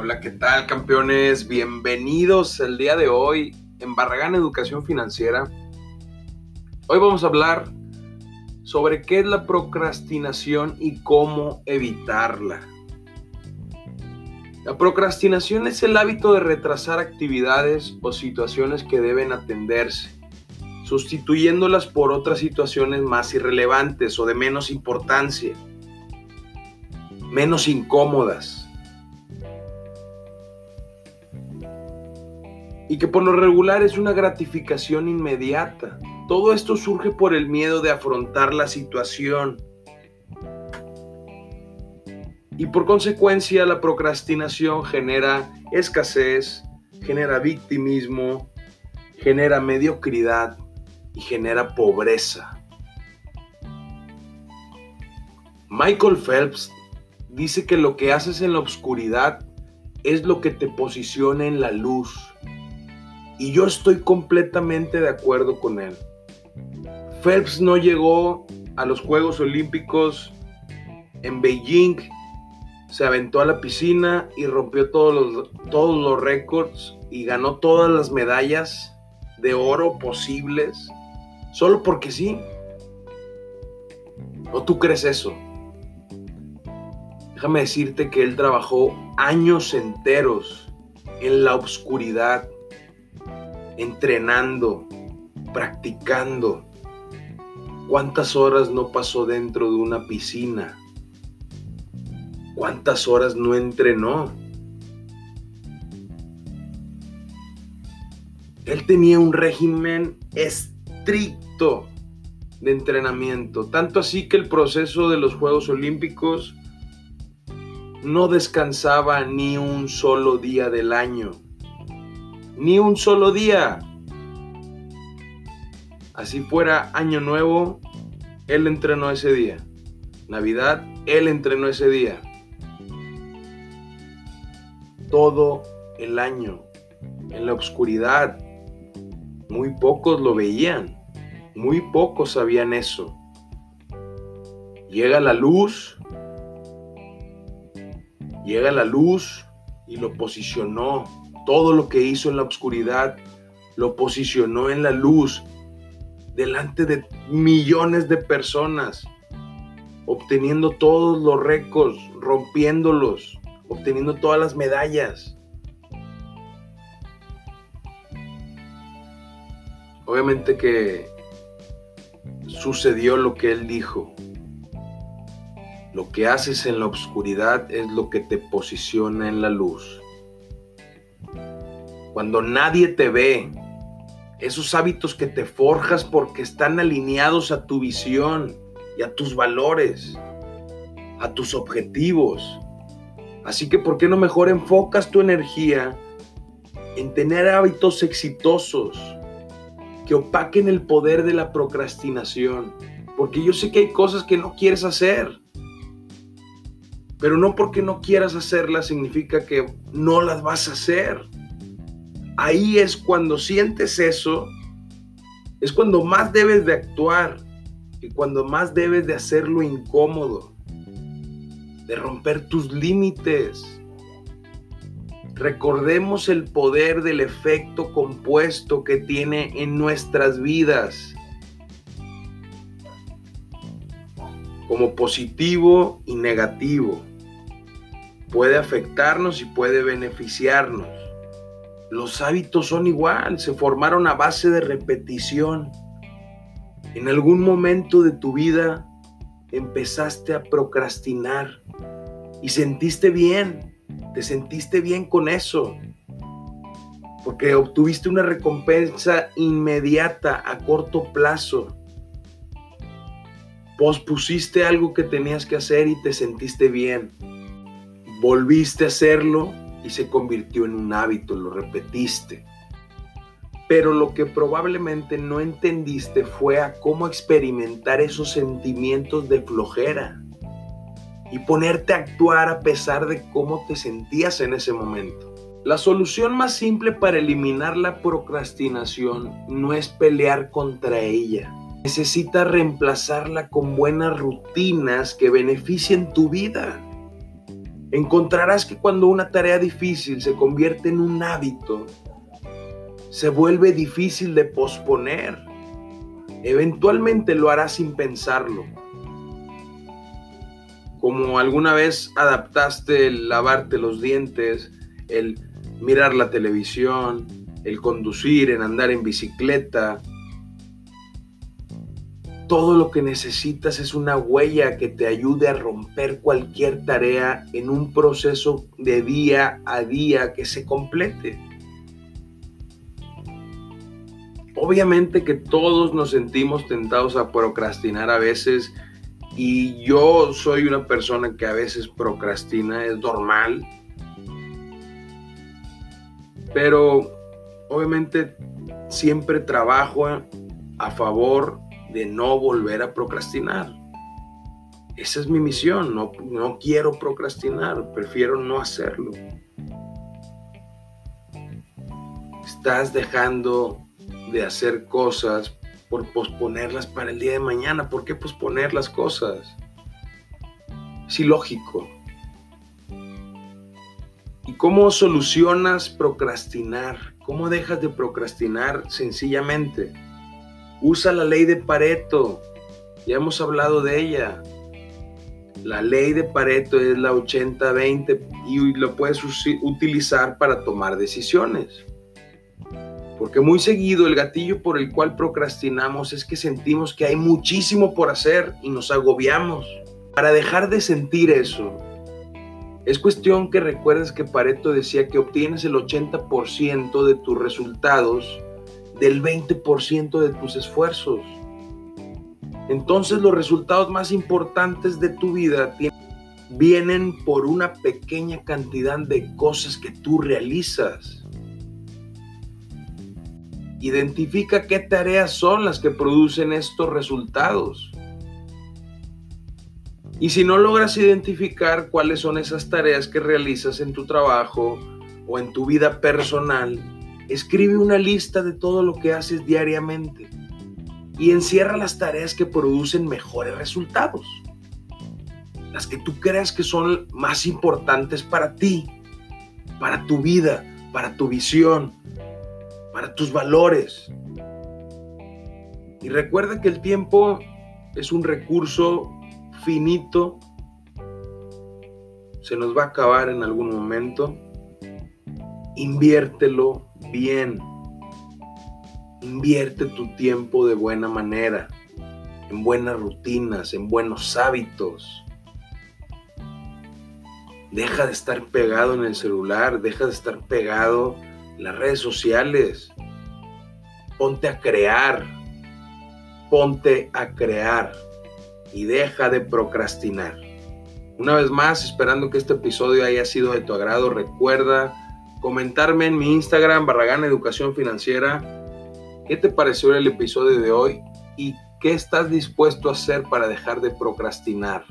Hola, ¿qué tal campeones? Bienvenidos el día de hoy en Barragán Educación Financiera. Hoy vamos a hablar sobre qué es la procrastinación y cómo evitarla. La procrastinación es el hábito de retrasar actividades o situaciones que deben atenderse, sustituyéndolas por otras situaciones más irrelevantes o de menos importancia, menos incómodas y que por lo regular es una gratificación inmediata. Todo esto surge por el miedo de afrontar la situación. Y por consecuencia la procrastinación genera escasez, genera victimismo, genera mediocridad y genera pobreza. Michael Phelps dice que lo que haces en la oscuridad es lo que te posiciona en la luz. Y yo estoy completamente de acuerdo con él. Phelps no llegó a los Juegos Olímpicos en Beijing, se aventó a la piscina y rompió todos los, todos los récords y ganó todas las medallas de oro posibles, solo porque sí. ¿O tú crees eso? Déjame decirte que él trabajó años enteros en la oscuridad entrenando, practicando. ¿Cuántas horas no pasó dentro de una piscina? ¿Cuántas horas no entrenó? Él tenía un régimen estricto de entrenamiento, tanto así que el proceso de los Juegos Olímpicos no descansaba ni un solo día del año ni un solo día. Así fuera año nuevo, Él entrenó ese día. Navidad, Él entrenó ese día. Todo el año, en la oscuridad. Muy pocos lo veían, muy pocos sabían eso. Llega la luz, llega la luz y lo posicionó todo lo que hizo en la oscuridad lo posicionó en la luz delante de millones de personas, obteniendo todos los récords, rompiéndolos, obteniendo todas las medallas. Obviamente que sucedió lo que él dijo. Lo que haces en la oscuridad es lo que te posiciona en la luz cuando nadie te ve, esos hábitos que te forjas porque están alineados a tu visión y a tus valores, a tus objetivos. Así que, ¿por qué no mejor enfocas tu energía en tener hábitos exitosos que opaquen el poder de la procrastinación? Porque yo sé que hay cosas que no quieres hacer. Pero no porque no quieras hacerlas significa que no las vas a hacer ahí es cuando sientes eso, es cuando más debes de actuar y cuando más debes de hacerlo incómodo, de romper tus límites. Recordemos el poder del efecto compuesto que tiene en nuestras vidas, como positivo y negativo. Puede afectarnos y puede beneficiarnos. Los hábitos son igual, se formaron a base de repetición. En algún momento de tu vida empezaste a procrastinar y sentiste bien, te sentiste bien con eso, porque obtuviste una recompensa inmediata a corto plazo. Pospusiste algo que tenías que hacer y te sentiste bien. Volviste a hacerlo y se convirtió en un hábito, lo repetiste. Pero lo que probablemente no entendiste fue a cómo experimentar esos sentimientos de flojera y ponerte a actuar a pesar de cómo te sentías en ese momento. La solución más simple para eliminar la procrastinación no es pelear contra ella. Necesitas reemplazarla con buenas rutinas que beneficien tu vida. Encontrarás que cuando una tarea difícil se convierte en un hábito, se vuelve difícil de posponer. Eventualmente lo harás sin pensarlo. Como alguna vez adaptaste el lavarte los dientes, el mirar la televisión, el conducir, en andar en bicicleta, todo lo que necesitas es una huella que te ayude a romper cualquier tarea en un proceso de día a día que se complete. Obviamente que todos nos sentimos tentados a procrastinar a veces y yo soy una persona que a veces procrastina, es normal. Pero obviamente siempre trabajo a favor de no volver a procrastinar. Esa es mi misión, no, no quiero procrastinar, prefiero no hacerlo. Estás dejando de hacer cosas por posponerlas para el día de mañana. ¿Por qué posponer las cosas? Es ilógico. ¿Y cómo solucionas procrastinar? ¿Cómo dejas de procrastinar? Sencillamente, usa la ley de Pareto. Ya hemos hablado de ella. La ley de Pareto es la 80-20 y lo puedes utilizar para tomar decisiones. Porque muy seguido el gatillo por el cual procrastinamos es que sentimos que hay muchísimo por hacer y nos agobiamos. Para dejar de sentir eso, es cuestión que recuerdes que Pareto decía que obtienes el 80% de tus resultados del 20% de tus esfuerzos. Entonces los resultados más importantes de tu vida vienen por una pequeña cantidad de cosas que tú realizas. Identifica qué tareas son las que producen estos resultados. Y si no logras identificar cuáles son esas tareas que realizas en tu trabajo o en tu vida personal, escribe una lista de todo lo que haces diariamente y encierra las tareas que producen mejores resultados. Las que tú creas que son más importantes para ti, para tu vida, para tu visión, para tus valores. Y recuerda que el tiempo es un recurso finito, se nos va a acabar en algún momento. Inviértelo bien. Invierte tu tiempo de buena manera, en buenas rutinas, en buenos hábitos. Deja de estar pegado en el celular, deja de estar pegado las redes sociales. Ponte a crear. Ponte a crear. Y deja de procrastinar. Una vez más, esperando que este episodio haya sido de tu agrado, recuerda comentarme en mi Instagram, Barragán Educación Financiera, qué te pareció el episodio de hoy y qué estás dispuesto a hacer para dejar de procrastinar.